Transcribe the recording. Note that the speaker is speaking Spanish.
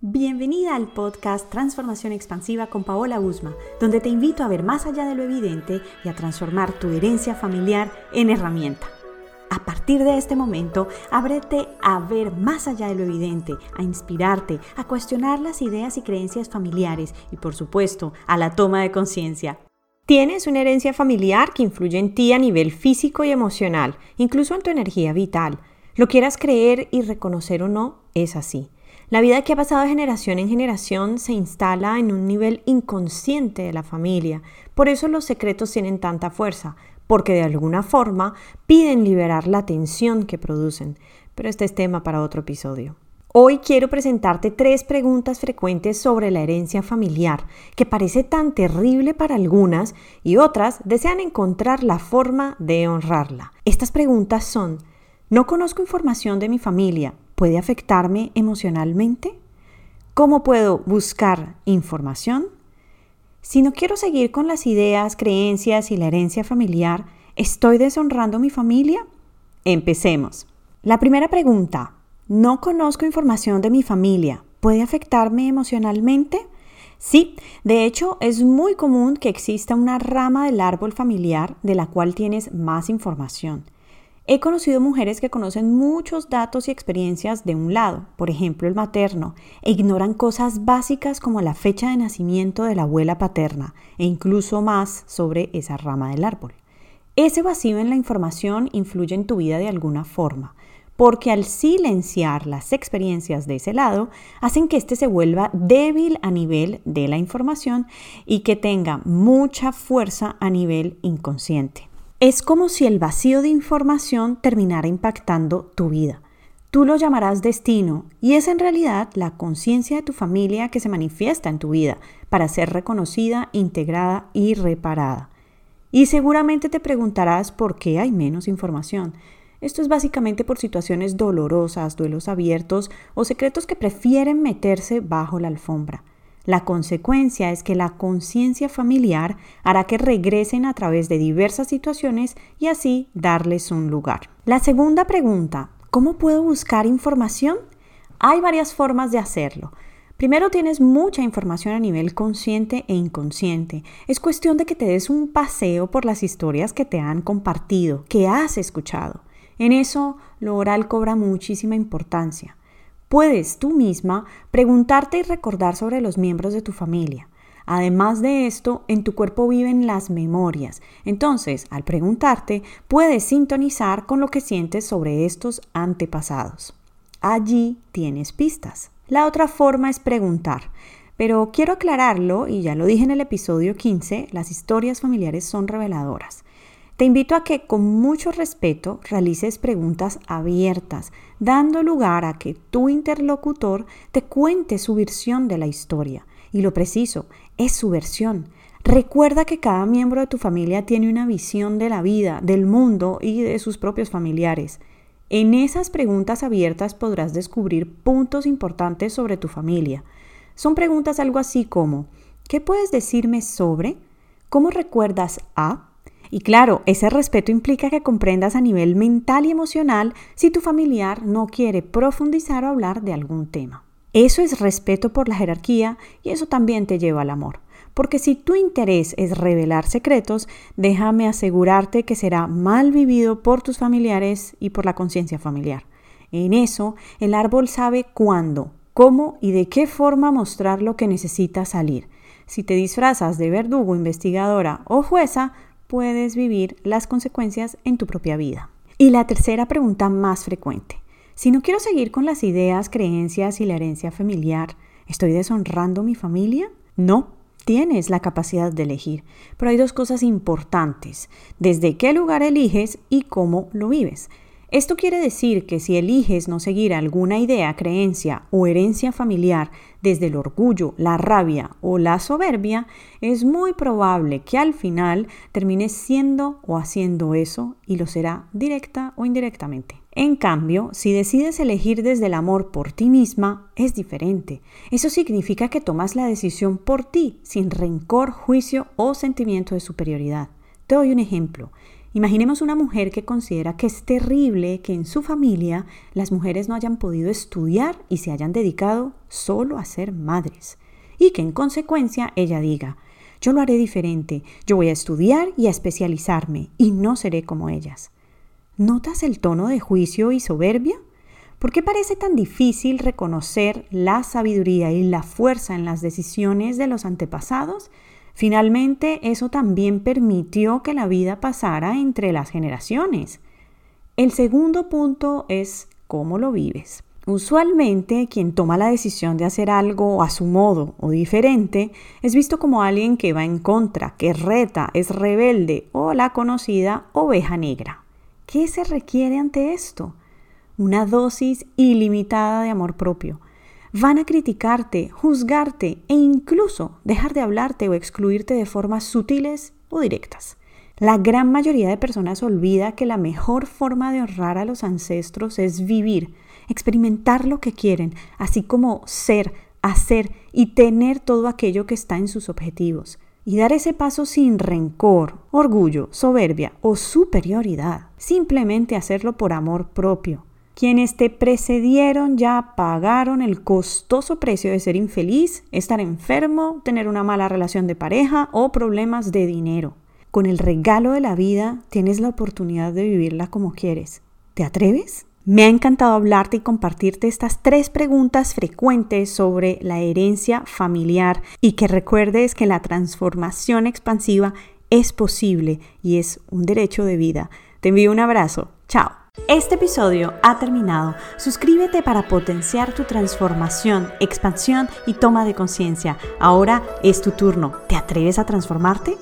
Bienvenida al podcast Transformación Expansiva con Paola Usma, donde te invito a ver más allá de lo evidente y a transformar tu herencia familiar en herramienta. A partir de este momento, ábrete a ver más allá de lo evidente, a inspirarte, a cuestionar las ideas y creencias familiares y, por supuesto, a la toma de conciencia. Tienes una herencia familiar que influye en ti a nivel físico y emocional, incluso en tu energía vital. Lo quieras creer y reconocer o no, es así. La vida que ha pasado de generación en generación se instala en un nivel inconsciente de la familia. Por eso los secretos tienen tanta fuerza, porque de alguna forma piden liberar la tensión que producen. Pero este es tema para otro episodio. Hoy quiero presentarte tres preguntas frecuentes sobre la herencia familiar, que parece tan terrible para algunas y otras desean encontrar la forma de honrarla. Estas preguntas son, no conozco información de mi familia, puede afectarme emocionalmente? ¿Cómo puedo buscar información? Si no quiero seguir con las ideas, creencias y la herencia familiar, ¿estoy deshonrando mi familia? Empecemos. La primera pregunta, no conozco información de mi familia, ¿puede afectarme emocionalmente? Sí, de hecho es muy común que exista una rama del árbol familiar de la cual tienes más información. He conocido mujeres que conocen muchos datos y experiencias de un lado, por ejemplo el materno, e ignoran cosas básicas como la fecha de nacimiento de la abuela paterna e incluso más sobre esa rama del árbol. Ese vacío en la información influye en tu vida de alguna forma, porque al silenciar las experiencias de ese lado, hacen que éste se vuelva débil a nivel de la información y que tenga mucha fuerza a nivel inconsciente. Es como si el vacío de información terminara impactando tu vida. Tú lo llamarás destino y es en realidad la conciencia de tu familia que se manifiesta en tu vida para ser reconocida, integrada y reparada. Y seguramente te preguntarás por qué hay menos información. Esto es básicamente por situaciones dolorosas, duelos abiertos o secretos que prefieren meterse bajo la alfombra. La consecuencia es que la conciencia familiar hará que regresen a través de diversas situaciones y así darles un lugar. La segunda pregunta, ¿cómo puedo buscar información? Hay varias formas de hacerlo. Primero tienes mucha información a nivel consciente e inconsciente. Es cuestión de que te des un paseo por las historias que te han compartido, que has escuchado. En eso lo oral cobra muchísima importancia. Puedes tú misma preguntarte y recordar sobre los miembros de tu familia. Además de esto, en tu cuerpo viven las memorias. Entonces, al preguntarte, puedes sintonizar con lo que sientes sobre estos antepasados. Allí tienes pistas. La otra forma es preguntar. Pero quiero aclararlo, y ya lo dije en el episodio 15, las historias familiares son reveladoras. Te invito a que con mucho respeto realices preguntas abiertas, dando lugar a que tu interlocutor te cuente su versión de la historia. Y lo preciso, es su versión. Recuerda que cada miembro de tu familia tiene una visión de la vida, del mundo y de sus propios familiares. En esas preguntas abiertas podrás descubrir puntos importantes sobre tu familia. Son preguntas algo así como, ¿qué puedes decirme sobre? ¿Cómo recuerdas a? Y claro, ese respeto implica que comprendas a nivel mental y emocional si tu familiar no quiere profundizar o hablar de algún tema. Eso es respeto por la jerarquía y eso también te lleva al amor. Porque si tu interés es revelar secretos, déjame asegurarte que será mal vivido por tus familiares y por la conciencia familiar. En eso, el árbol sabe cuándo, cómo y de qué forma mostrar lo que necesita salir. Si te disfrazas de verdugo, investigadora o jueza, puedes vivir las consecuencias en tu propia vida. Y la tercera pregunta más frecuente. Si no quiero seguir con las ideas, creencias y la herencia familiar, ¿estoy deshonrando mi familia? No, tienes la capacidad de elegir, pero hay dos cosas importantes, desde qué lugar eliges y cómo lo vives. Esto quiere decir que si eliges no seguir alguna idea, creencia o herencia familiar desde el orgullo, la rabia o la soberbia, es muy probable que al final termines siendo o haciendo eso y lo será directa o indirectamente. En cambio, si decides elegir desde el amor por ti misma, es diferente. Eso significa que tomas la decisión por ti, sin rencor, juicio o sentimiento de superioridad. Te doy un ejemplo. Imaginemos una mujer que considera que es terrible que en su familia las mujeres no hayan podido estudiar y se hayan dedicado solo a ser madres. Y que en consecuencia ella diga, yo lo haré diferente, yo voy a estudiar y a especializarme y no seré como ellas. ¿Notas el tono de juicio y soberbia? ¿Por qué parece tan difícil reconocer la sabiduría y la fuerza en las decisiones de los antepasados? Finalmente, eso también permitió que la vida pasara entre las generaciones. El segundo punto es cómo lo vives. Usualmente quien toma la decisión de hacer algo a su modo o diferente es visto como alguien que va en contra, que reta, es rebelde o la conocida oveja negra. ¿Qué se requiere ante esto? Una dosis ilimitada de amor propio, Van a criticarte, juzgarte e incluso dejar de hablarte o excluirte de formas sutiles o directas. La gran mayoría de personas olvida que la mejor forma de honrar a los ancestros es vivir, experimentar lo que quieren, así como ser, hacer y tener todo aquello que está en sus objetivos. Y dar ese paso sin rencor, orgullo, soberbia o superioridad. Simplemente hacerlo por amor propio, quienes te precedieron ya pagaron el costoso precio de ser infeliz, estar enfermo, tener una mala relación de pareja o problemas de dinero. Con el regalo de la vida tienes la oportunidad de vivirla como quieres. ¿Te atreves? Me ha encantado hablarte y compartirte estas tres preguntas frecuentes sobre la herencia familiar y que recuerdes que la transformación expansiva es posible y es un derecho de vida. Te envío un abrazo. Chao. Este episodio ha terminado. Suscríbete para potenciar tu transformación, expansión y toma de conciencia. Ahora es tu turno. ¿Te atreves a transformarte?